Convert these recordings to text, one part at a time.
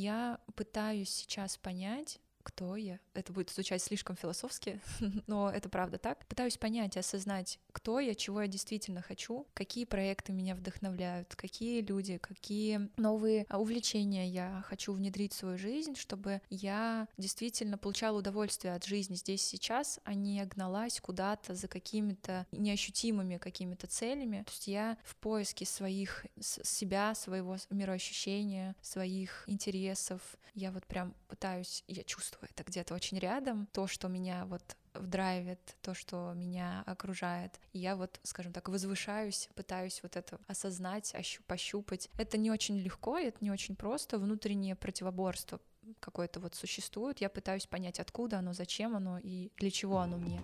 Я пытаюсь сейчас понять, кто я. Это будет звучать слишком философски, но это правда так. Пытаюсь понять и осознать, кто я, чего я действительно хочу, какие проекты меня вдохновляют, какие люди, какие новые а, увлечения я хочу внедрить в свою жизнь, чтобы я действительно получала удовольствие от жизни здесь сейчас, а не гналась куда-то за какими-то неощутимыми какими-то целями. То есть я в поиске своих себя, своего мироощущения, своих интересов. Я вот прям пытаюсь, я чувствую чувствую это где-то очень рядом, то, что меня вот вдрайвит, то, что меня окружает. И я вот, скажем так, возвышаюсь, пытаюсь вот это осознать, ощу пощупать. Это не очень легко, это не очень просто. Внутреннее противоборство какое-то вот существует. Я пытаюсь понять, откуда оно, зачем оно и для чего оно мне.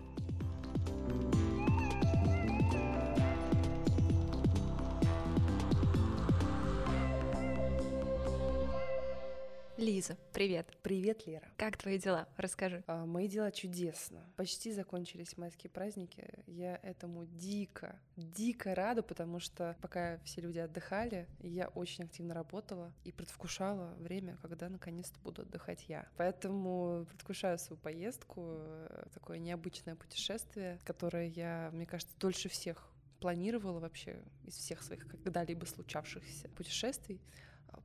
Лиза, привет. Привет, Лера. Как твои дела? Расскажи. А, мои дела чудесно. Почти закончились майские праздники. Я этому дико, дико рада, потому что пока все люди отдыхали, я очень активно работала и предвкушала время, когда наконец-то буду отдыхать я. Поэтому предвкушаю свою поездку, э, такое необычное путешествие, которое я, мне кажется, дольше всех планировала вообще из всех своих когда-либо случавшихся путешествий. А,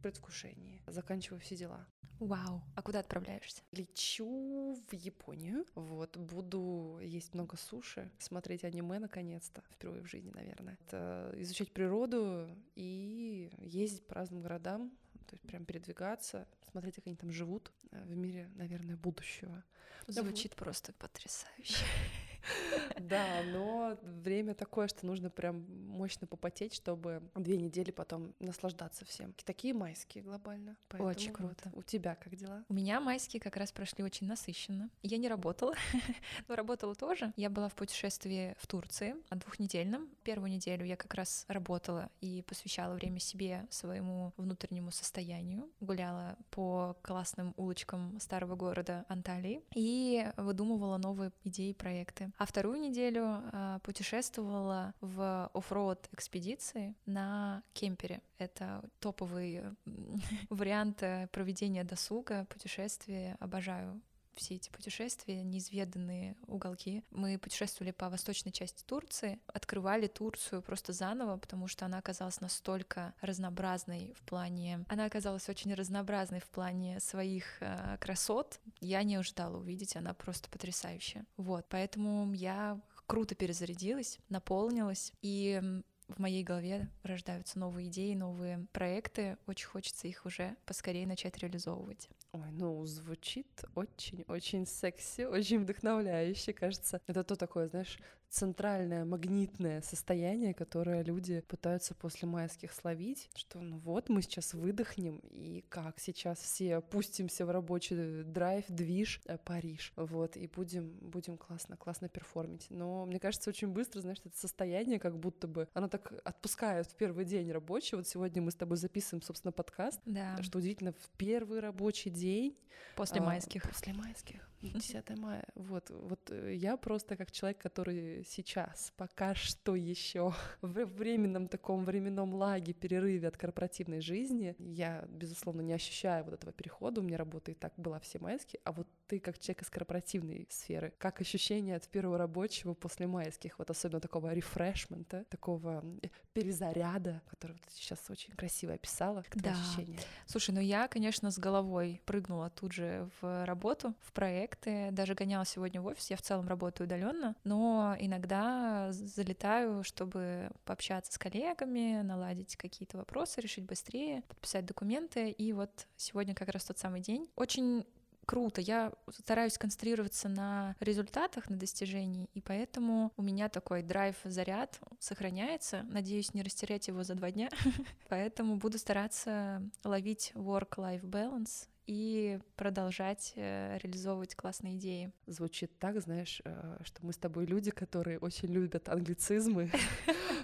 предвкушении. Заканчиваю все дела. Вау. А куда отправляешься? Лечу в Японию. Вот, буду есть много суши, смотреть аниме наконец-то, впервые в жизни, наверное. Это изучать природу и ездить по разным городам, то есть прям передвигаться, смотреть, как они там живут э, в мире, наверное, будущего. Звучит просто потрясающе. Да, но время такое, что нужно прям мощно попотеть, чтобы две недели потом наслаждаться всем. Такие майские глобально. Очень круто. У тебя как дела? У меня майские как раз прошли очень насыщенно. Я не работала, но работала тоже. Я была в путешествии в Турции двухнедельном. Первую неделю я как раз работала и посвящала время себе, своему внутреннему состоянию. Гуляла по классным улочкам старого города Анталии и выдумывала новые идеи и проекты. А вторую неделю э, путешествовала в оффроуд экспедиции на кемпере. Это топовый вариант э, проведения досуга, путешествия. Обожаю все эти путешествия, неизведанные уголки. Мы путешествовали по восточной части Турции, открывали Турцию просто заново, потому что она оказалась настолько разнообразной в плане... Она оказалась очень разнообразной в плане своих э, красот. Я не ожидала увидеть, она просто потрясающая. Вот, поэтому я круто перезарядилась, наполнилась, и в моей голове рождаются новые идеи, новые проекты. Очень хочется их уже поскорее начать реализовывать. Ой, ну, звучит очень-очень секси, очень вдохновляюще, кажется. Это то такое, знаешь, центральное магнитное состояние, которое люди пытаются после майских словить, что ну вот мы сейчас выдохнем, и как сейчас все опустимся в рабочий драйв, движ, э, Париж, вот, и будем, будем классно, классно перформить. Но мне кажется, очень быстро, знаешь, это состояние, как будто бы, оно так отпускает в первый день рабочий. Вот сегодня мы с тобой записываем, собственно, подкаст, да. что удивительно, в первый рабочий день. После а, майских. После майских. 10 мая. Вот, вот э, я просто как человек, который сейчас пока что еще в временном таком временном лаге, перерыве от корпоративной жизни, я, безусловно, не ощущаю вот этого перехода. У меня работа и так была все майские, а вот ты как человек из корпоративной сферы, как ощущение от первого рабочего после майских, вот особенно такого рефрешмента, такого э, перезаряда, который ты сейчас очень красиво описала, как да. ощущение? Слушай, ну я, конечно, с головой прыгнула тут же в работу, в проект, проекты. Даже гоняла сегодня в офис, я в целом работаю удаленно, но иногда залетаю, чтобы пообщаться с коллегами, наладить какие-то вопросы, решить быстрее, подписать документы. И вот сегодня как раз тот самый день. Очень круто. Я стараюсь концентрироваться на результатах, на достижении, и поэтому у меня такой драйв, заряд сохраняется. Надеюсь, не растерять его за два дня. поэтому буду стараться ловить work-life balance и продолжать э, реализовывать классные идеи. Звучит так, знаешь, э, что мы с тобой люди, которые очень любят англицизмы.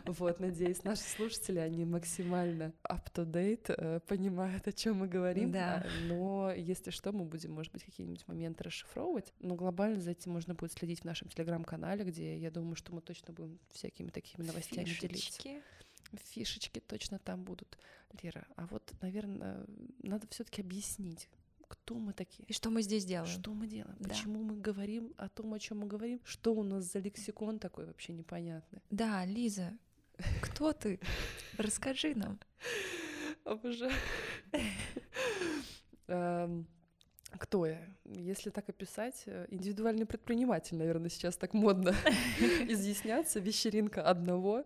Вот, надеюсь, наши слушатели, они максимально up-to-date, э, понимают, о чем мы говорим. Да. А, но если что, мы будем, может быть, какие-нибудь моменты расшифровывать. Но глобально за этим можно будет следить в нашем телеграм-канале, где я думаю, что мы точно будем всякими такими новостями Фишечки. делиться. Фишечки точно там будут. Лера, а вот, наверное, надо все-таки объяснить, кто мы такие. И что мы здесь делаем. Что мы делаем? Да. Почему мы говорим о том, о чем мы говорим? Что у нас за лексикон такой вообще непонятный? Да, Лиза, кто ты? Расскажи нам. Обожаю. Эм, кто я? Если так описать, э, индивидуальный предприниматель, наверное, сейчас так модно изъясняться, вечеринка одного.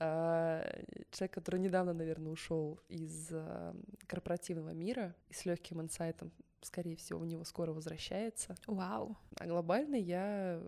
А, человек, который недавно, наверное, ушел из а, корпоративного мира и с легким инсайтом, скорее всего, у него скоро возвращается. Вау. А глобально я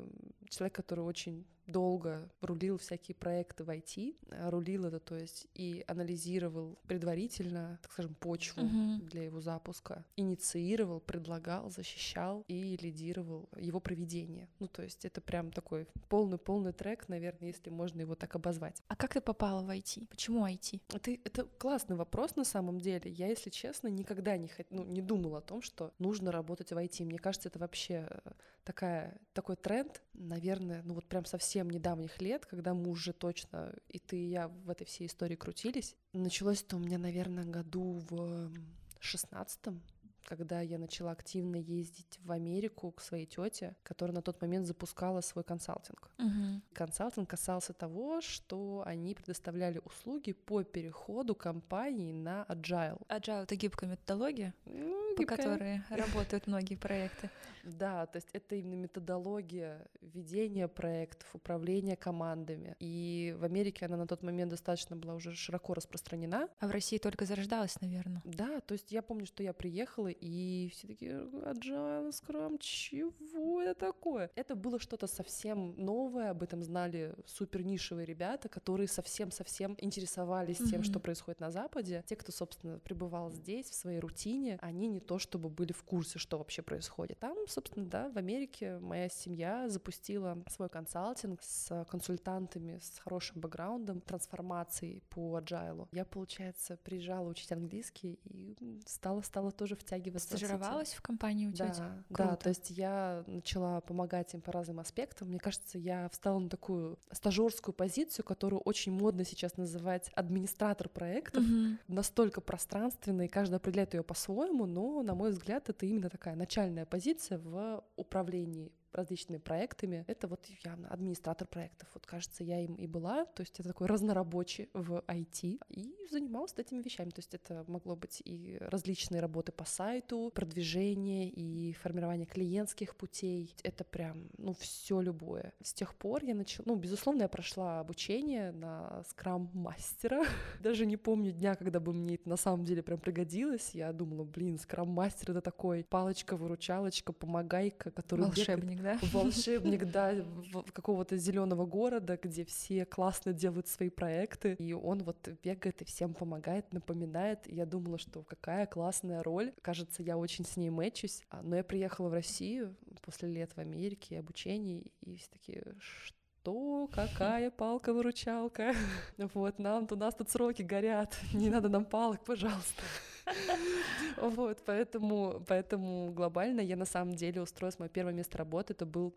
человек, который очень долго рулил всякие проекты в IT, а, рулил это, то есть и анализировал предварительно, так скажем, почву Мгм. для его запуска, инициировал, предлагал, защищал и лидировал его проведение. Ну, то есть это прям такой полный-полный трек, наверное, если можно его так обозвать. А как ты попала в IT? Почему IT? Это, это классный вопрос на самом деле. Я, если честно, никогда не, хот- ну, не думала о том, что нужно работать в IT. Мне кажется, это вообще э, такая, такой тренд, наверное, ну вот прям совсем недавних лет, когда мы уже точно, и ты, и я в этой всей истории крутились. Началось это у меня, наверное, году в шестнадцатом, когда я начала активно ездить в Америку к своей тете, которая на тот момент запускала свой консалтинг. Мгм. Консалтинг касался того, что они предоставляли услуги по переходу компании на agile. Agile — это гибкая методология, Ну, по которой работают многие проекты. Да, то есть это именно методология ведения проектов, управления командами. И в Америке она на тот момент достаточно была уже широко распространена. А в России только зарождалась, наверное. Да, то есть я помню, что я приехала, и все такие, agile, скрам, чего это такое? Это было что-то совсем новое, об этом знали супер нишевые ребята, которые совсем-совсем интересовались тем, Мгм. что происходит на Западе. Те, кто, собственно, пребывал здесь, в своей рутине, они не то чтобы были в курсе, что вообще происходит. Там, собственно, да, в Америке моя семья запустила свой консалтинг с консультантами с хорошим бэкграундом трансформации по agile. Я, получается, приезжала учить английский и стала, стала тоже втягиваться. Стажировалась в компании у тети? да, да, то есть я начала помогать им по разным аспектам. Мне кажется, я встала на такую стажерскую позицию, которую очень модно сейчас называть администратор проектов. Мгм. Настолько пространственная, и каждый определяет ее по-своему, но, на мой взгляд, это именно такая начальная позиция в управлении различными проектами. Это вот явно администратор проектов. Вот, кажется, я им и была. То есть это такой разнорабочий в IT. И занималась этими вещами. То есть это могло быть и различные работы по сайту, продвижение и формирование клиентских путей. Это прям, ну, все любое. С тех пор я начала... Ну, безусловно, я прошла обучение на скрам-мастера. Даже не помню дня, когда бы мне это на самом деле прям пригодилось. Я думала, блин, скрам-мастер — это такой палочка-выручалочка, помогайка, который бегает Волшебник, да? волшебник, да, какого-то зеленого города, где все классно делают свои проекты, и он вот бегает и всем помогает, напоминает. Я думала, что какая классная роль. Кажется, я очень с ней мэчусь. А, Но я приехала в Россию после лет в Америке обучений, и все такие, что, какая палка-выручалка? Вот, нам, у нас тут сроки горят, не надо нам палок, пожалуйста. Вот, поэтому, поэтому глобально я на самом деле устроилась, мое первое место работы, это был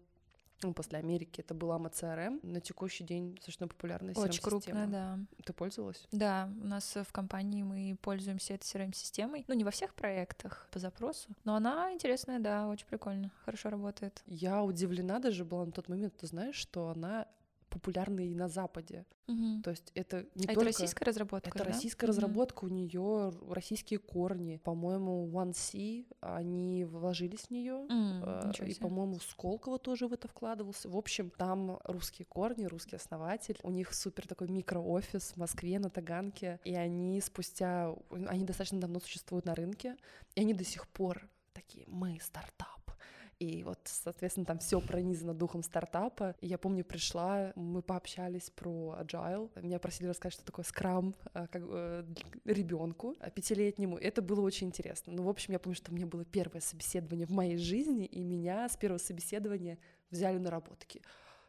ну, после Америки, это был AMA CRM. На текущий день достаточно популярная Очень CRM-система. крупная, да. Ты пользовалась? Да, у нас в компании мы пользуемся этой CRM-системой. Ну, не во всех проектах по запросу, но она интересная, да, очень прикольно, хорошо работает. Я удивлена даже была на тот момент, ты знаешь, что она популярна и на Западе. Мгм. То есть это не А это только... российская разработка, Это да? российская Мгм. разработка, у нее российские корни. По-моему, OneC, они вложились в нее. Э, ничего И, по-моему, Сколково тоже в это вкладывался. В общем, там русские корни, русский основатель. У них супер такой микроофис в Москве на Таганке. И они спустя... Они достаточно давно существуют на рынке. И они до сих пор такие, мы стартап. И вот, соответственно, там все пронизано духом стартапа. И я помню, пришла, мы пообщались про agile. Меня просили рассказать, что такое скрам а, как, ребенку пятилетнему. Это было очень интересно. Ну, в общем, я помню, что у меня было первое собеседование в моей жизни, и меня с первого собеседования взяли на работу. Такие,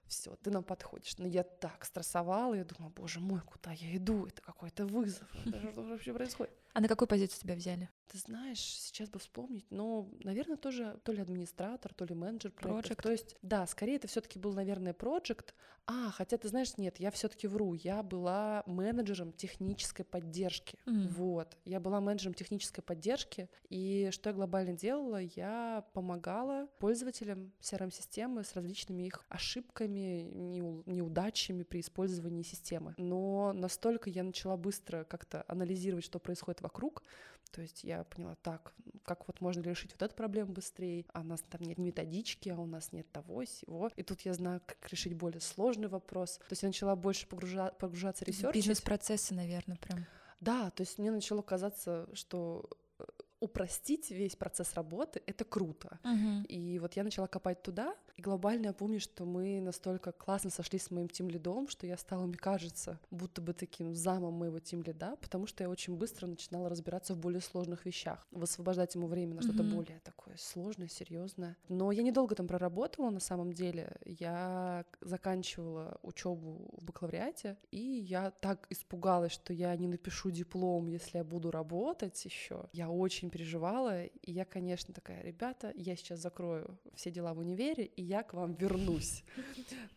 все, ты нам подходишь. Но я так стрессовала, я думала, боже мой, куда я иду? Это какой-то вызов. Это Что вообще происходит? А на какую позицию тебя взяли? Ты знаешь, сейчас бы вспомнить, но, наверное, тоже то ли администратор, то ли менеджер проекта. То есть, да, скорее это все-таки был, наверное, проект. А, хотя ты знаешь, нет, я все-таки вру. Я была менеджером технической поддержки. М. Вот, я была менеджером технической поддержки, и что я глобально делала? Я помогала пользователям CRM-системы с различными их ошибками, неу- неудачами при использовании системы. Но настолько я начала быстро как-то анализировать, что происходит вокруг, то есть я поняла, так, как вот можно решить вот эту проблему быстрее, а у нас там нет методички, а у нас нет того, сего. И тут я знаю, как решить более сложный вопрос. То есть я начала больше погружа- погружаться в. Бизнес-процессы, наверное, прям. Да, то есть мне начало казаться, что э, упростить весь процесс работы — это круто. Мгм. И вот я начала копать туда, и глобально я помню, что мы настолько классно сошлись с моим тим лидом, что я стала, мне кажется, будто бы таким замом моего тим лида, потому что я очень быстро начинала разбираться в более сложных вещах, высвобождать ему время на что-то Мгм. более такое сложное, серьезное. Но я недолго там проработала на самом деле. Я заканчивала учебу в бакалавриате, и я так испугалась, что я не напишу диплом, если я буду работать еще. Я очень переживала, и я, конечно, такая, ребята, я сейчас закрою все дела в универе, и я к вам вернусь.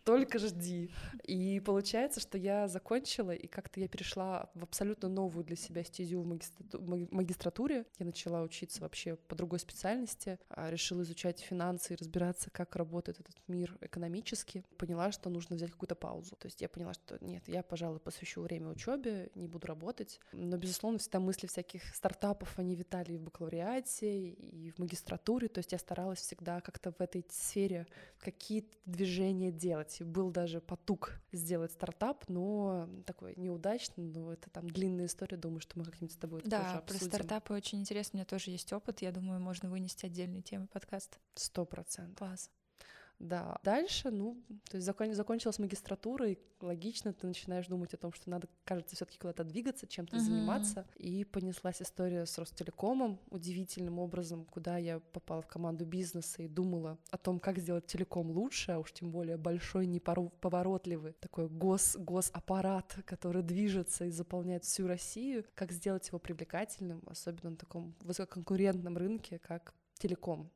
Только жди. И получается, что я закончила, и как-то я перешла в абсолютно новую для себя стезю в магистрату- маги- магистратуре. Я начала учиться вообще по другой специальности, а, решила изучать финансы и разбираться, как работает этот мир экономически. Поняла, что нужно взять какую-то паузу. То есть я поняла, что нет, я, пожалуй, посвящу время учебе, не буду работать. Но, безусловно, всегда мысли всяких стартапов, они витали и в бакалавриате, и в магистратуре. То есть я старалась всегда как-то в этой сфере какие-то движения делать. Был даже потуг сделать стартап, но такой неудачный, но это там длинная история, думаю, что мы как-нибудь с тобой это тоже Да, про обсудим. стартапы очень интересно, у меня тоже есть опыт, я думаю, можно вынести отдельные темы подкаста. Сто процентов. Класс. Да. Дальше, ну, то есть закон... закончилась магистратура, и логично ты начинаешь думать о том, что надо, кажется, все таки куда-то двигаться, чем-то Мгм. заниматься. И понеслась история с Ростелекомом удивительным образом, куда я попала в команду бизнеса и думала о том, как сделать телеком лучше, а уж тем более большой, неповоротливый такой гос, госаппарат, который движется и заполняет всю Россию, как сделать его привлекательным, особенно на таком высококонкурентном рынке, как телеком.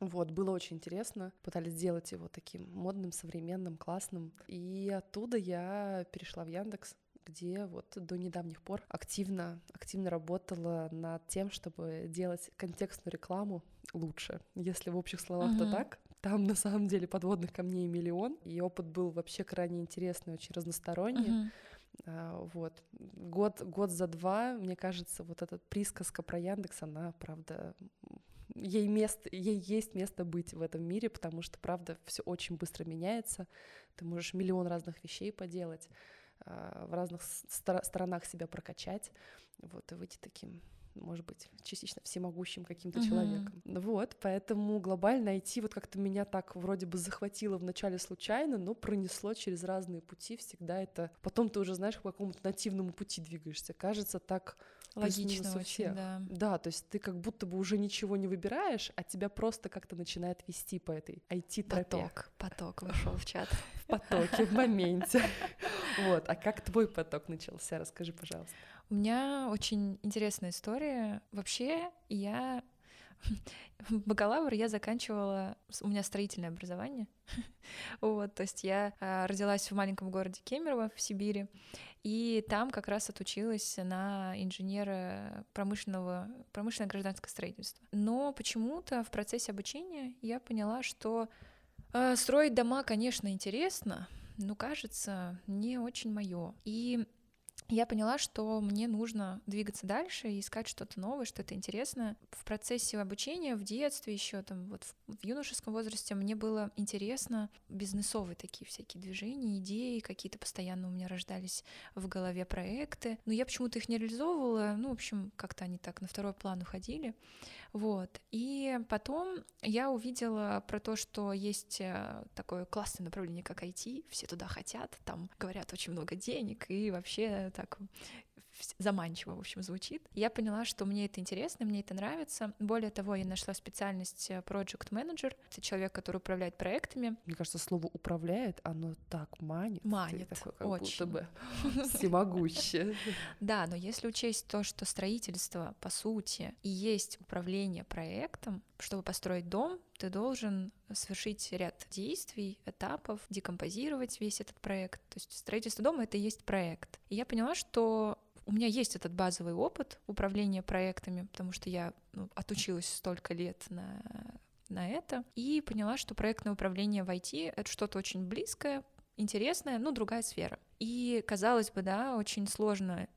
Вот, было очень интересно. Пытались сделать его таким модным, современным, классным. И оттуда я перешла в Яндекс где вот до недавних пор активно, активно работала над тем, чтобы делать контекстную рекламу лучше. Если в общих словах, то Мгм. так. Там на самом деле подводных камней миллион, и опыт был вообще крайне интересный, очень разносторонний. Мгм. А, Вот. Год, год за два, мне кажется, вот эта присказка про Яндекс, она, правда, ей, место, ей есть место быть в этом мире, потому что, правда, все очень быстро меняется. Ты можешь миллион разных вещей поделать, а, в разных с- стора- сторонах себя прокачать, вот, и выйти таким может быть, частично всемогущим каким-то Мгм. человеком. Вот, поэтому глобально найти вот как-то меня так вроде бы захватило вначале случайно, но пронесло через разные пути всегда это... Потом ты уже знаешь, по какому-то нативному пути двигаешься. Кажется, так Логично очень, всех. да. Да, то есть ты как будто бы уже ничего не выбираешь, а тебя просто как-то начинает вести по этой IT-тропе. Поток, поток вошел в чат. В потоке, в моменте. Вот, а как твой поток начался? Расскажи, пожалуйста. У меня очень интересная история. Вообще, я бакалавр я заканчивала, у меня строительное образование, вот, то есть я а, родилась в маленьком городе Кемерово в Сибири, и там как раз отучилась на инженера промышленного, промышленное гражданское строительство. Но почему-то в процессе обучения я поняла, что а, строить дома, конечно, интересно, но кажется, не очень мое. И я поняла, что мне нужно двигаться дальше и искать что-то новое, что-то интересное. В процессе обучения в детстве еще там вот в, в юношеском возрасте мне было интересно бизнесовые такие всякие движения, идеи какие-то постоянно у меня рождались в голове проекты, но я почему-то их не реализовывала, ну, в общем, как-то они так на второй план уходили. Вот. И потом я увидела про то, что есть э, такое классное направление, как IT, все туда хотят, там говорят очень много денег, и вообще так заманчиво, в общем, звучит. Я поняла, что мне это интересно, мне это нравится. Более того, я нашла специальность э, Project Manager. Это человек, который управляет проектами. Мне кажется, слово «управляет», оно так манит. Манит, такой, как очень. будто бы всемогущее. Да, но если учесть то, что строительство, по сути, и есть управление проектом, чтобы построить дом, ты должен совершить ряд действий, этапов, декомпозировать весь этот проект. То есть строительство дома — это и есть проект. И я поняла, что у меня есть этот базовый опыт управления проектами, потому что я ну, отучилась столько лет на на это и поняла, что проектное управление в IT — это что-то очень близкое, интересная, ну, другая сфера. И, казалось бы, да, очень сложно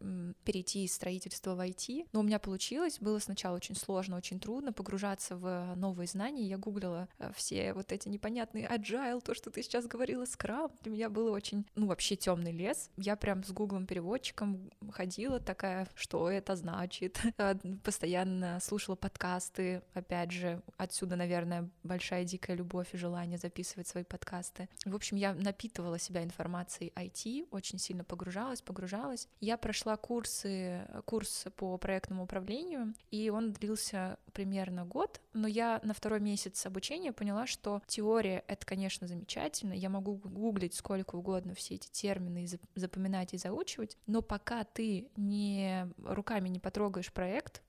перейти из строительства в IT, но у меня получилось. Было сначала очень сложно, очень трудно погружаться в новые знания. Я гуглила э, все вот эти непонятные agile, то, что ты сейчас говорила, скраб. Для меня было очень, ну, вообще темный лес. Я прям с гуглом переводчиком ходила такая, что это значит. Э, постоянно слушала подкасты, опять же, отсюда, наверное, большая дикая любовь и желание записывать свои подкасты. В общем, я напитывала себя информацией IT, очень сильно погружалась, погружалась. Я прошла курсы, курс по проектному управлению, и он длился примерно год, но я на второй месяц обучения поняла, что теория — это, конечно, замечательно, я могу гуглить сколько угодно все эти термины, и запоминать и заучивать, но пока ты не руками не потрогаешь проект,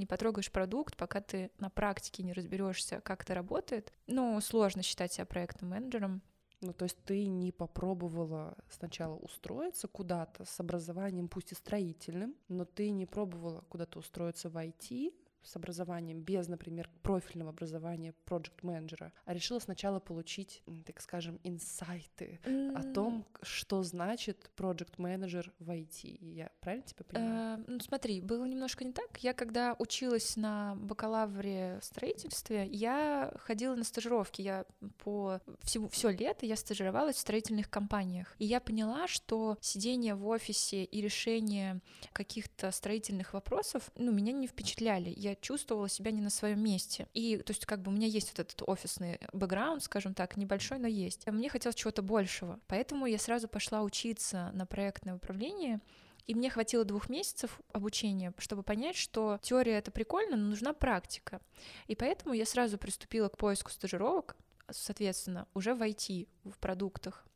не потрогаешь продукт, пока ты на практике не разберешься, как это работает. Ну, сложно считать себя проектным менеджером. Ну, то есть ты не попробовала сначала устроиться куда-то с образованием, пусть и строительным, но ты не пробовала куда-то устроиться в IT, с образованием, без, например, профильного образования проект менеджера а решила сначала получить, так скажем, инсайты mm. о том, что значит проект менеджер в IT. Я правильно тебя понимаю? Uh, ну, смотри, было немножко не так. Я когда училась на бакалавре в строительстве, я ходила на стажировки. Я по всему все лето я стажировалась в строительных компаниях. И я поняла, что сидение в офисе и решение каких-то строительных вопросов, ну, меня не впечатляли. Я я чувствовала себя не на своем месте. И, то есть, как бы у меня есть вот этот офисный бэкграунд, скажем так, небольшой, но есть. Мне хотелось чего-то большего. Поэтому я сразу пошла учиться на проектное управление, и мне хватило двух месяцев обучения, чтобы понять, что теория это прикольно, но нужна практика. И поэтому я сразу приступила к поиску стажировок, соответственно, уже в IT, в продуктах.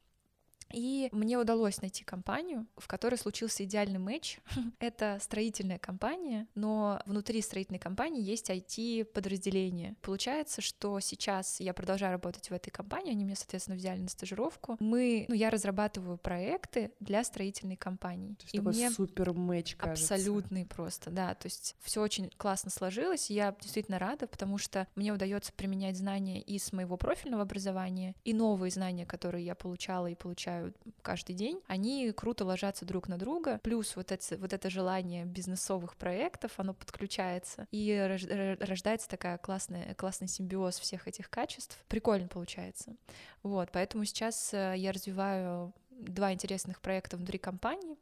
И мне удалось найти компанию, в которой случился идеальный матч. Это строительная компания, но внутри строительной компании есть IT-подразделение. Получается, что сейчас я продолжаю работать в этой компании, они меня, соответственно, взяли на стажировку. Мы, ну, я разрабатываю проекты для строительной компании. То есть и такой мне супер матч, кажется. Абсолютный просто, да. То есть все очень классно сложилось, и я действительно рада, потому что мне удается применять знания из моего профильного образования и новые знания, которые я получала и получаю каждый день, они круто ложатся друг на друга, плюс вот это, вот это желание бизнесовых проектов, оно подключается, и рождается такая классная, классный симбиоз всех этих качеств. Прикольно получается. Вот, поэтому сейчас э, я развиваю два интересных проекта внутри компании,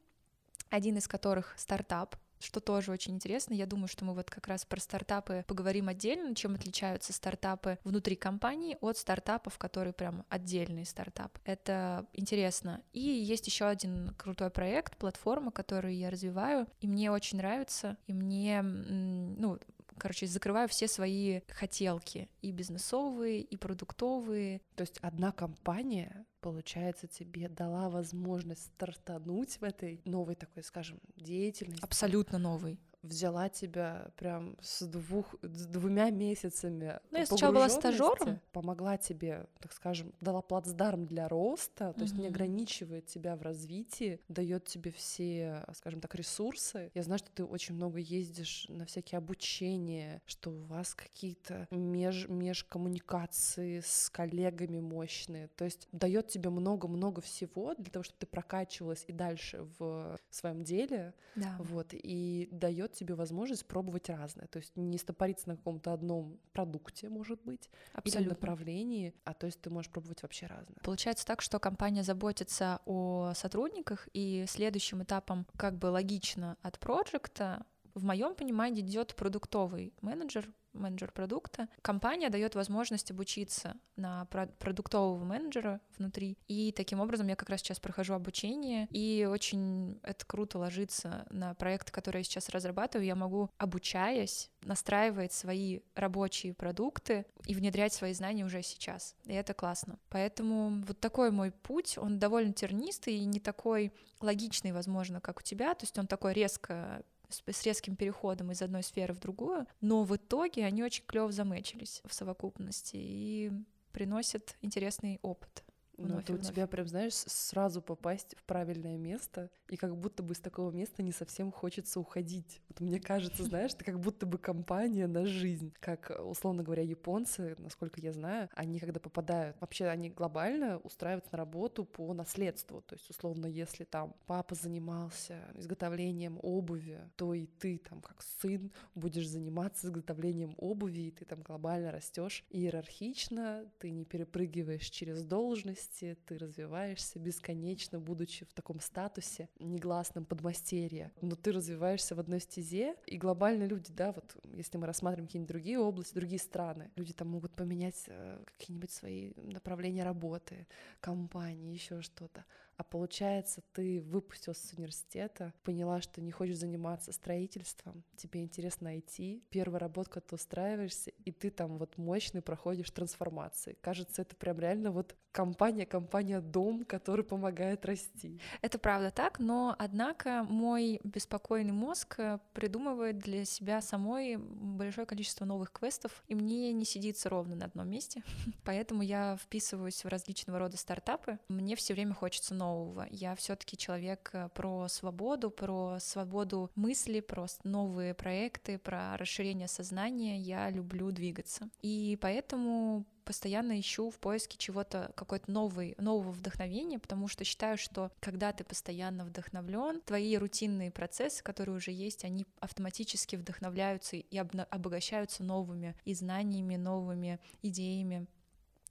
один из которых стартап, что тоже очень интересно. Я думаю, что мы вот как раз про стартапы поговорим отдельно, чем отличаются стартапы внутри компании от стартапов, которые прям отдельный стартап. Это интересно. И есть еще один крутой проект, платформа, которую я развиваю, и мне очень нравится, и мне, ну, короче, закрываю все свои хотелки, и бизнесовые, и продуктовые. То есть одна компания получается, тебе дала возможность стартануть в этой новой такой, скажем, деятельности. Абсолютно новой взяла тебя прям с двух с двумя месяцами. Ну, я сначала была стажером. Помогла тебе, так скажем, дала плацдарм для роста, то есть не ограничивает тебя в развитии, дает тебе все, скажем так, ресурсы. Я знаю, что ты очень много ездишь на всякие обучения, что у вас какие-то меж межкоммуникации с коллегами мощные. То есть дает тебе много-много всего для того, чтобы ты прокачивалась и дальше в своем деле. Да. Вот, и дает дает тебе возможность пробовать разное. То есть не стопориться на каком-то одном продукте, может быть, Абсолютно. или направлении, а то есть ты можешь пробовать вообще разное. Получается так, что компания заботится о сотрудниках, и следующим этапом, как бы логично от проекта, В моем понимании идет продуктовый менеджер, менеджер продукта. Компания дает возможность обучиться на продуктового менеджера внутри. И таким образом я как раз сейчас прохожу обучение, и очень это круто ложится на проекты, которые я сейчас разрабатываю. Я могу, обучаясь, настраивать свои рабочие продукты и внедрять свои знания уже сейчас. И это классно. Поэтому вот такой мой путь, он довольно тернистый и не такой логичный, возможно, как у тебя. То есть он такой резко с резким переходом из одной сферы в другую, но в итоге они очень клево замечились в совокупности и приносят интересный опыт. Ну, это у тебя прям, знаешь, сразу попасть в правильное место, и как будто бы из такого места не совсем хочется уходить. Вот мне кажется, знаешь, это как будто бы компания на жизнь. Как, условно говоря, японцы, насколько я знаю, они когда попадают, вообще они глобально устраиваются на работу по наследству. То есть, условно, если там папа занимался изготовлением обуви, то и ты там как сын будешь заниматься изготовлением обуви, и ты там глобально растешь иерархично, ты не перепрыгиваешь через должность, возрасте ты развиваешься бесконечно, будучи в таком статусе негласном подмастерья, но ты развиваешься в одной стезе, и глобально люди, да, вот если мы рассматриваем какие-нибудь другие области, другие страны, люди там могут поменять э, какие-нибудь свои направления работы, компании, еще что-то. А получается, ты выпустился с университета, поняла, что не хочешь заниматься строительством, тебе интересно IT, первая работа, ты устраиваешься, и ты там вот мощный проходишь трансформации. Кажется, это прям реально вот компания, компания дом, который помогает расти. Это правда так, но однако мой беспокойный мозг э, придумывает для себя самой большое количество новых квестов, и мне не сидится ровно на одном месте, поэтому я вписываюсь в различного рода стартапы. Мне все время хочется нового. Я все-таки человек э, про свободу, про свободу мысли, про новые проекты, про расширение сознания. Я люблю двигаться. И поэтому постоянно ищу в поиске чего-то, какой-то новый, нового вдохновения, потому что считаю, что когда ты постоянно вдохновлен, твои рутинные процессы, которые уже есть, они автоматически вдохновляются и обогащаются новыми и знаниями, новыми идеями,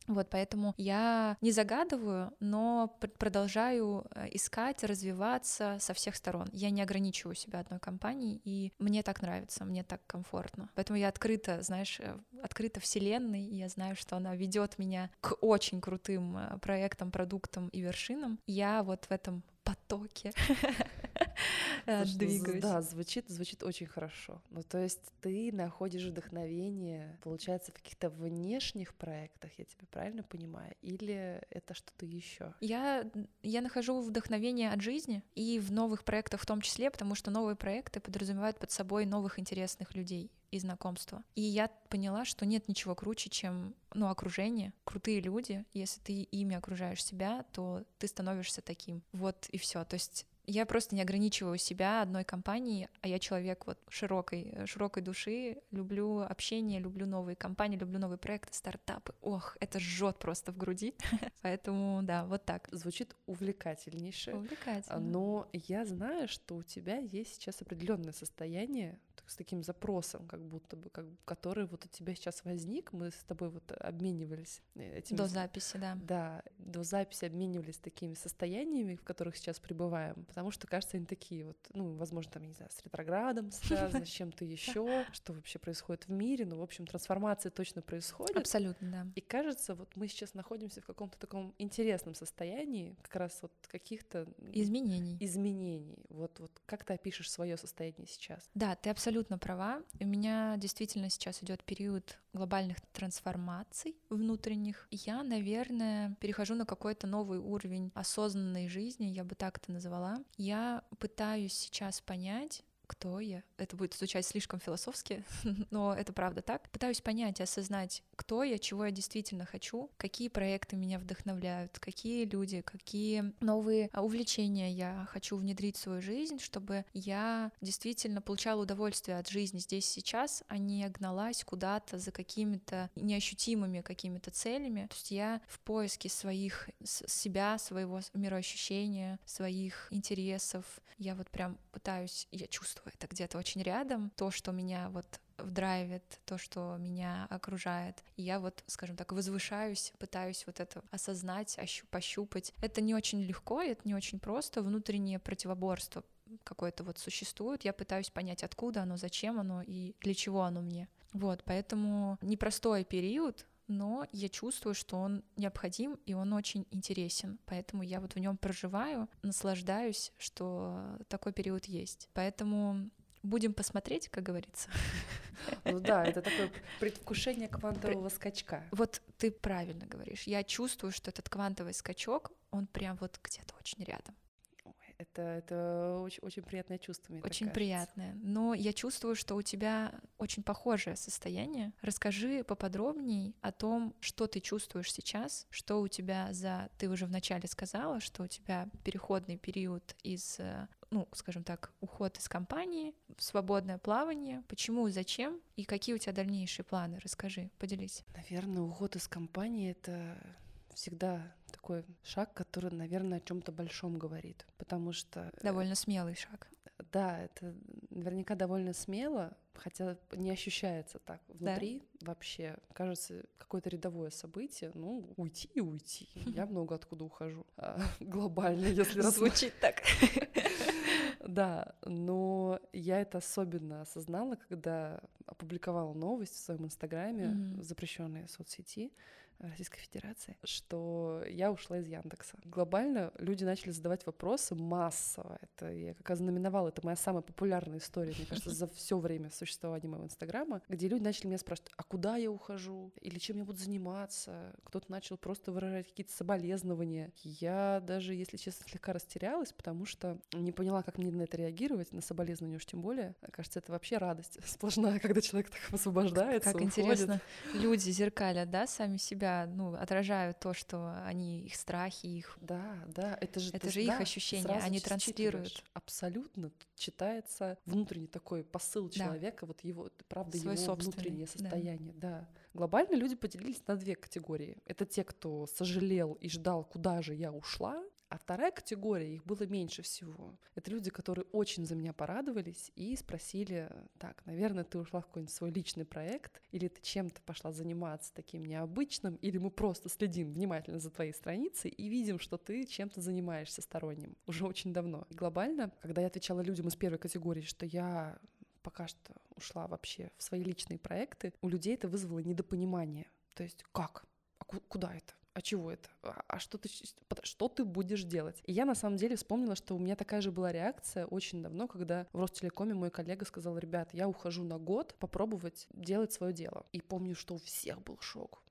вот, поэтому я не загадываю, но продолжаю э, искать, развиваться со всех сторон. Я не ограничиваю себя одной компанией, и мне так нравится, мне так комфортно. Поэтому я открыта, знаешь, э, открыта вселенной, и я знаю, что она ведет меня к очень крутым э, проектам, продуктам и вершинам. Я вот в этом потоке э, двигаюсь. Да, звучит, звучит очень хорошо. Ну, то есть ты находишь вдохновение, получается, в каких-то внешних проектах, я тебя правильно понимаю? Или это что-то еще? Я, я нахожу вдохновение от жизни и в новых проектах в том числе, потому что новые проекты подразумевают под собой новых интересных людей и знакомства. И я поняла, что нет ничего круче, чем ну, окружение, крутые люди. Если ты ими окружаешь себя, то ты становишься таким. Вот и все. То есть я просто не ограничиваю себя одной компанией, а я человек вот широкой, широкой души, люблю общение, люблю новые компании, люблю новые проекты, стартапы. Ох, это жжет просто в груди. Поэтому, да, вот так. Звучит увлекательнейше. Увлекательно. Но я знаю, что у тебя есть сейчас определенное состояние, с таким запросом, как будто бы, как, который вот у тебя сейчас возник, мы с тобой вот обменивались э, этими... До записи, да. Да, до записи обменивались такими состояниями, в которых сейчас пребываем, потому что, кажется, они такие вот, ну, возможно, там, не знаю, с ретроградом связаны, с чем-то еще, что вообще происходит в мире, ну, в общем, трансформация точно происходит. Абсолютно, да. И кажется, вот мы сейчас находимся в каком-то таком интересном состоянии, как раз вот каких-то... Изменений. Изменений. Вот, вот как ты опишешь свое состояние сейчас? Да, ты абсолютно права. У меня действительно сейчас идет период глобальных трансформаций внутренних. Я, наверное, перехожу на какой-то новый уровень осознанной жизни, я бы так это назвала. Я пытаюсь сейчас понять, кто я. Это будет звучать слишком философски, но это правда так. Пытаюсь понять и осознать, кто я, чего я действительно хочу, какие проекты меня вдохновляют, какие люди, какие новые а, увлечения я хочу внедрить в свою жизнь, чтобы я действительно получала удовольствие от жизни здесь сейчас, а не гналась куда-то за какими-то неощутимыми какими-то целями. То есть я в поиске своих себя, своего мироощущения, своих интересов. Я вот прям пытаюсь, я чувствую чувствую это где-то очень рядом, то, что меня вот вдрайвит, то, что меня окружает. И я вот, скажем так, возвышаюсь, пытаюсь вот это осознать, ощу пощупать. Это не очень легко, это не очень просто, внутреннее противоборство какое-то вот существует, я пытаюсь понять, откуда оно, зачем оно и для чего оно мне. Вот, поэтому непростой период, но я чувствую, что он необходим и он очень интересен. Поэтому я вот в нем проживаю, наслаждаюсь, что такой период есть. Поэтому будем посмотреть, как говорится. Ну да, это такое предвкушение квантового скачка. Вот ты правильно говоришь. Я чувствую, что этот квантовый скачок, он прям вот где-то очень рядом. Это, это очень, очень приятное чувство, мне Очень приятное. Но я чувствую, что у тебя очень похожее состояние. Расскажи поподробнее о том, что ты чувствуешь сейчас, что у тебя за... Ты уже вначале сказала, что у тебя переходный период из э, ну, скажем так, уход из компании, свободное плавание, почему, зачем и какие у тебя дальнейшие планы? Расскажи, поделись. Наверное, уход из компании — это всегда такой шаг, который, наверное, о чем-то большом говорит, потому что... Э, довольно смелый шаг. Да, это наверняка довольно смело, хотя не ощущается так внутри да? вообще. Кажется, какое-то рядовое событие. Ну, уйти и уйти. Я много откуда ухожу. А, глобально, если Звучит так. Да, но я это особенно осознала, когда опубликовала новость в своем инстаграме, mm-hmm. запрещенной соцсети, Российской Федерации, что я ушла из Яндекса. Глобально люди начали задавать вопросы массово. Это я как ознаменовала, это моя самая популярная история, мне кажется, за все время существования моего Инстаграма, где люди начали меня спрашивать, а куда я ухожу? Или чем я буду заниматься? Кто-то начал просто выражать какие-то соболезнования. Я даже, если честно, слегка растерялась, потому что не поняла, как мне на это реагировать, на соболезнования уж тем более. Кажется, это вообще радость сплошная, когда человек так освобождается, Как уходит. интересно, люди зеркалят, да, сами себя ну, отражают то, что они, их страхи, их... Да, да, это же, это же да, их ощущения, они транслируют. Абсолютно читается внутренний такой посыл да. человека, вот его, правда, Свой его внутреннее состояние, да. да. Глобально люди поделились на две категории. Это те, кто сожалел и ждал, куда же я ушла, а вторая категория, их было меньше всего. Это люди, которые очень за меня порадовались и спросили, так, наверное, ты ушла в какой-нибудь свой личный проект, или ты чем-то пошла заниматься таким необычным, или мы просто следим внимательно за твоей страницей и видим, что ты чем-то занимаешься сторонним уже очень давно. И глобально, когда я отвечала людям из первой категории, что я пока что ушла вообще в свои личные проекты, у людей это вызвало недопонимание. То есть как? А куда это? А чего это? А, а что ты, что ты будешь делать? И я на самом деле вспомнила, что у меня такая же была реакция очень давно, когда в Ростелекоме мой коллега сказал, ребят, я ухожу на год попробовать делать свое дело. И помню, что у всех был шок.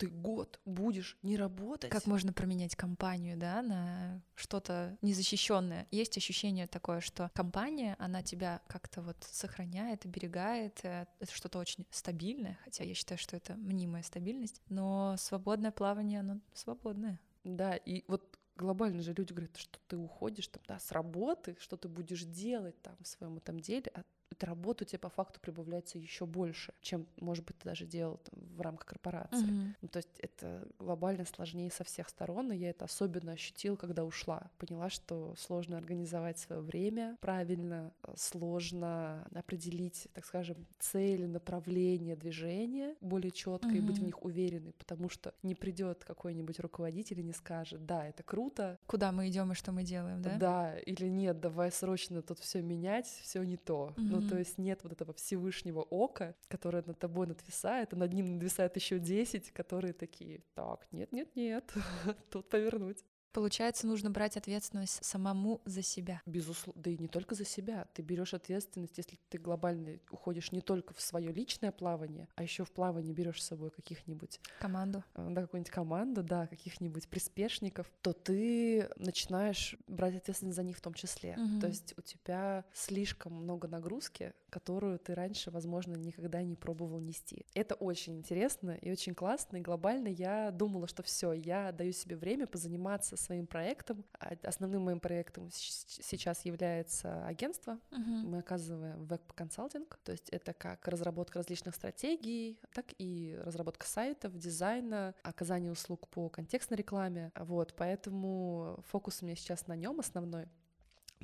Ты год будешь не работать. Как можно променять компанию, да, на что-то незащищенное? Есть ощущение такое, что компания, она тебя как-то вот сохраняет, оберегает, э, это что-то очень стабильное, хотя я считаю, что это мнимая стабильность, но свободное плавание, оно свободное. Да, и вот глобально же люди говорят, что ты уходишь там, да, с работы, что ты будешь делать там в своем этом деле, а эта работа у тебя по факту прибавляется еще больше, чем, может быть, ты даже делал там, в рамках корпорации. Mm-hmm. Ну, то есть это глобально сложнее со всех сторон, и я это особенно ощутила, когда ушла. Поняла, что сложно организовать свое время правильно, э, сложно определить, так скажем, цели, направление движения более четко mm-hmm. и быть в них уверенной, потому что не придет какой-нибудь руководитель и не скажет, да, это круто. Куда мы идем и что мы делаем, да? Да, или нет, давай срочно тут все менять, все не то. Mm-hmm. Ну, то есть нет вот этого Всевышнего ока, которое над тобой надвисает, а над ним надвисает еще 10, которые такие, так, нет-нет-нет, тут повернуть. Получается, нужно брать ответственность самому за себя. Безусловно, да и не только за себя. Ты берешь ответственность, если ты глобально уходишь не только в свое личное плавание, а еще в плавание берешь с собой каких-нибудь команду, э, да, какую-нибудь команду, да, каких-нибудь приспешников, то ты начинаешь брать ответственность за них в том числе. Угу. То есть у тебя слишком много нагрузки, которую ты раньше, возможно, никогда не пробовал нести. Это очень интересно и очень классно. И глобально я думала, что все, я даю себе время позаниматься своим проектом. А основным моим проектом сейчас является агентство. Uh-huh. Мы оказываем веб-консалтинг, то есть это как разработка различных стратегий, так и разработка сайтов, дизайна, оказание услуг по контекстной рекламе. Вот, поэтому фокус у меня сейчас на нем основной.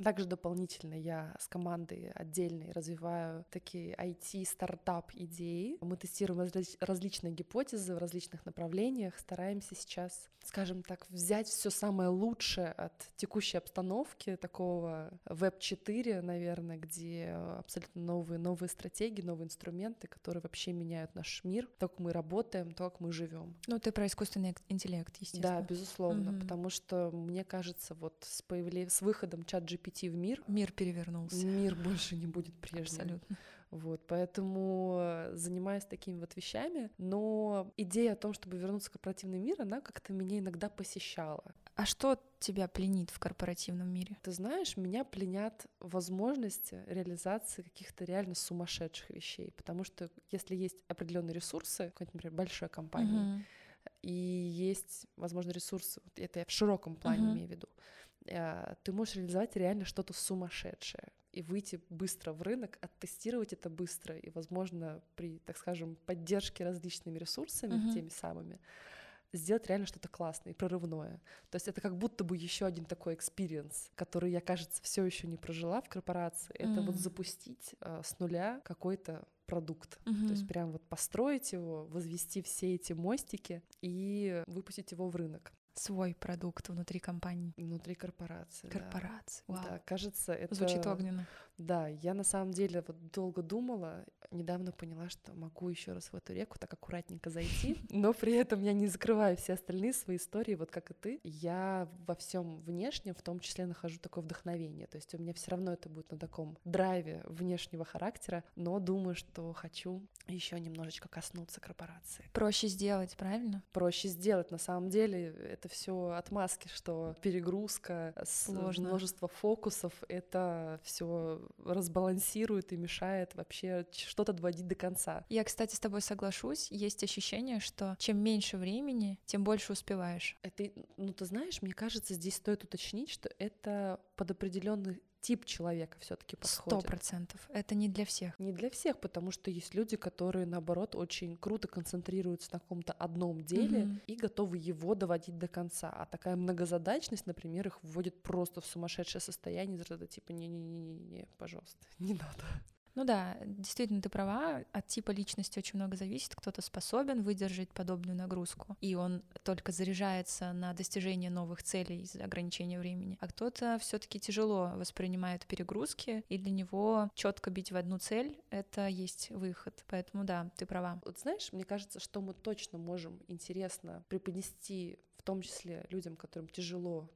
Также дополнительно я с командой отдельной развиваю такие IT-стартап идеи. Мы тестируем разли- различные гипотезы в различных направлениях, стараемся сейчас, скажем так, взять все самое лучшее от текущей обстановки, такого веб-4, наверное, где абсолютно новые, новые стратегии, новые инструменты, которые вообще меняют наш мир, то, как мы работаем, то, как мы живем. Ну, ты про искусственный интеллект, естественно. Да, безусловно, угу. потому что мне кажется, вот с, появлением, с выходом чат GPT в мир... Мир перевернулся. Мир больше не будет прежним. Абсолютно. Вот, поэтому э, занимаюсь такими вот вещами, но идея о том, чтобы вернуться в корпоративный мир, она как-то меня иногда посещала. А что тебя пленит в корпоративном мире? Ты знаешь, меня пленят возможности реализации каких-то реально сумасшедших вещей, потому что если есть определенные ресурсы, какой-то, например, большой компании, uh-huh. и есть, возможно, ресурсы, это я в широком плане uh-huh. имею в виду, ты можешь реализовать реально что-то сумасшедшее и выйти быстро в рынок, оттестировать это быстро и, возможно, при, так скажем, поддержке различными ресурсами, uh-huh. теми самыми, сделать реально что-то классное и прорывное. То есть это как будто бы еще один такой experience, который я, кажется, все еще не прожила в корпорации. М. Это вот запустить э, с нуля какой-то продукт. Mm-hmm. То есть прям вот построить его, возвести все эти мостики и выпустить его в рынок свой продукт внутри компании. Внутри корпорации. Корпорации. Да, Вау. да кажется, это... Звучит огненно. Да, я на самом деле вот долго думала, недавно поняла, что могу еще раз в эту реку так аккуратненько зайти, но при этом я не закрываю все остальные свои истории, вот как и ты. Я во всем внешнем, в том числе, нахожу такое вдохновение. То есть у меня все равно это будет на таком драйве внешнего характера, но думаю, что хочу еще немножечко коснуться корпорации. Проще сделать, правильно? Проще сделать. На самом деле это все отмазки, что перегрузка, Сложно. множество фокусов, это все разбалансирует и мешает вообще что-то доводить до конца. Я, кстати, с тобой соглашусь. Есть ощущение, что чем меньше времени, тем больше успеваешь. Это, ну, ты знаешь, мне кажется, здесь стоит уточнить, что это под определенный тип человека все-таки подходит. Сто процентов. Это не для всех. Не для всех, потому что есть люди, которые, наоборот, очень круто концентрируются на каком-то одном деле mm-hmm. и готовы его доводить до конца. А такая многозадачность, например, их вводит просто в сумасшедшее состояние, типа не-не-не-не, пожалуйста, не надо. Ну да, действительно, ты права, от типа личности очень много зависит. Кто-то способен выдержать подобную нагрузку, и он только заряжается на достижение новых целей из-за ограничения времени, а кто-то все таки тяжело воспринимает перегрузки, и для него четко бить в одну цель — это есть выход. Поэтому да, ты права. Вот знаешь, мне кажется, что мы точно можем интересно преподнести в том числе людям, которым тяжело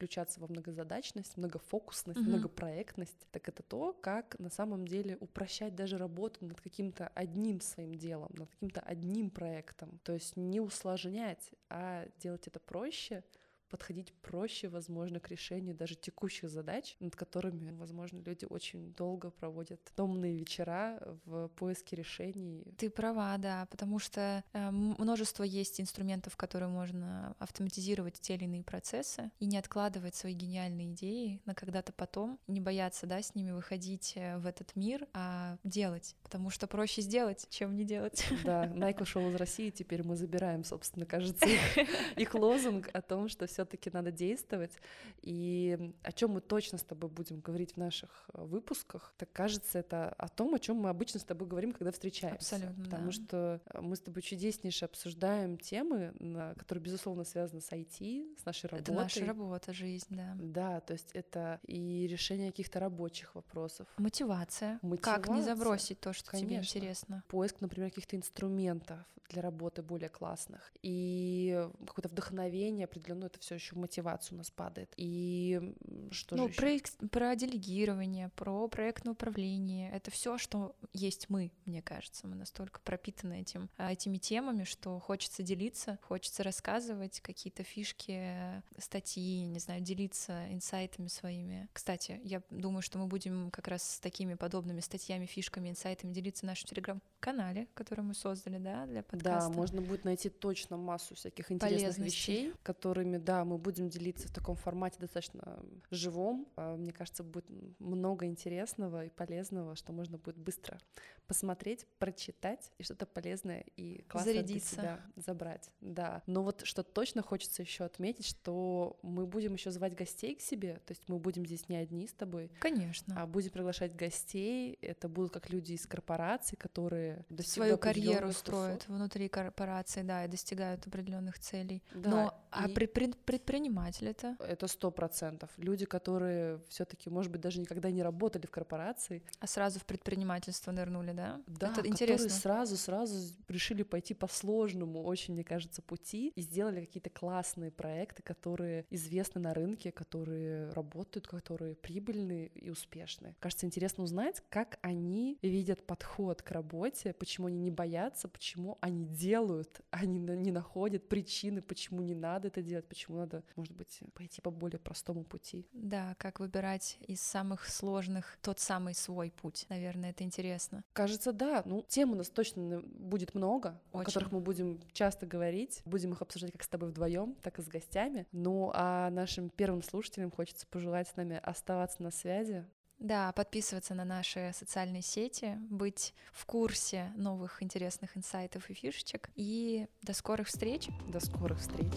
включаться во многозадачность, многофокусность, mm-hmm. многопроектность, так это то, как на самом деле упрощать даже работу над каким-то одним своим делом, над каким-то одним проектом. То есть не усложнять, а делать это проще, подходить проще, возможно, к решению даже текущих задач, над которыми, возможно, люди очень долго проводят томные вечера в поиске решений. Ты права, да, потому что э, множество есть инструментов, которые можно автоматизировать те или иные процессы и не откладывать свои гениальные идеи на когда-то потом, не бояться, да, с ними выходить э, в этот мир, а делать, потому что проще сделать, чем не делать. Да, Nike ушел из России, теперь мы забираем, собственно, кажется, их лозунг о том, что все все-таки надо действовать. И о чем мы точно с тобой будем говорить в наших э, выпусках, так кажется, это о том, о чем мы обычно с тобой говорим, когда встречаемся. Абсолютно. Потому да. что э, мы с тобой чудеснейше обсуждаем темы, которые, безусловно, связаны с IT, с нашей работой. Это наша работа, жизнь, да. Да, то есть это и решение каких-то рабочих вопросов. Мотивация. Мотивация. Как не забросить то, что Конечно. тебе интересно. Поиск, например, каких-то инструментов для работы более классных. И какое-то вдохновение определенно это все еще мотивация у нас падает. И что ну, же про, еще? про делегирование, про проектное управление, это все, что есть мы, мне кажется. Мы настолько пропитаны этим, а, этими темами, что хочется делиться, хочется рассказывать какие-то фишки, статьи, не знаю, делиться инсайтами своими. Кстати, я думаю, что мы будем как раз с такими подобными статьями, фишками, инсайтами делиться в нашем телеграм-канале, который мы создали, да, для подкаста. Да, можно будет найти точно массу всяких интересных вещей, которыми, да, Да, мы будем делиться в таком формате достаточно живом. А, мне кажется, будет много интересного и полезного, что можно будет быстро посмотреть, прочитать и что-то полезное и классное Зарядиться. для себя забрать. Да. Но вот что точно хочется еще отметить, что мы будем еще звать гостей к себе, то есть мы будем здесь не одни с тобой. Конечно. А будем приглашать гостей. Это будут как люди из корпораций, которые свою карьеру строят внутри корпорации, да, и достигают определенных целей. Да, Но а и... предприниматель это? Это сто процентов. Люди, которые все-таки, может быть, даже никогда не работали в корпорации, а сразу в предпринимательство нырнули, да? Да, это интересно. которые сразу сразу решили пойти по сложному, очень, мне кажется, пути и сделали какие-то классные проекты, которые известны на рынке, которые работают, которые прибыльные и успешные. Кажется, интересно узнать, как они видят подход к работе, почему они не боятся, почему они делают, они не находят причины, почему не надо это делать, почему надо, может быть, пойти по более простому пути. Да, как выбирать из самых сложных тот самый свой путь. Наверное, это интересно. Кажется, да. Ну, тем у нас точно будет много, Очень. о которых мы будем часто говорить. Будем их обсуждать как с тобой вдвоем, так и с гостями. Ну, а нашим первым слушателям хочется пожелать с нами оставаться на связи, да, подписываться на наши социальные сети, быть в курсе новых интересных инсайтов и фишечек. И до скорых встреч. До скорых встреч.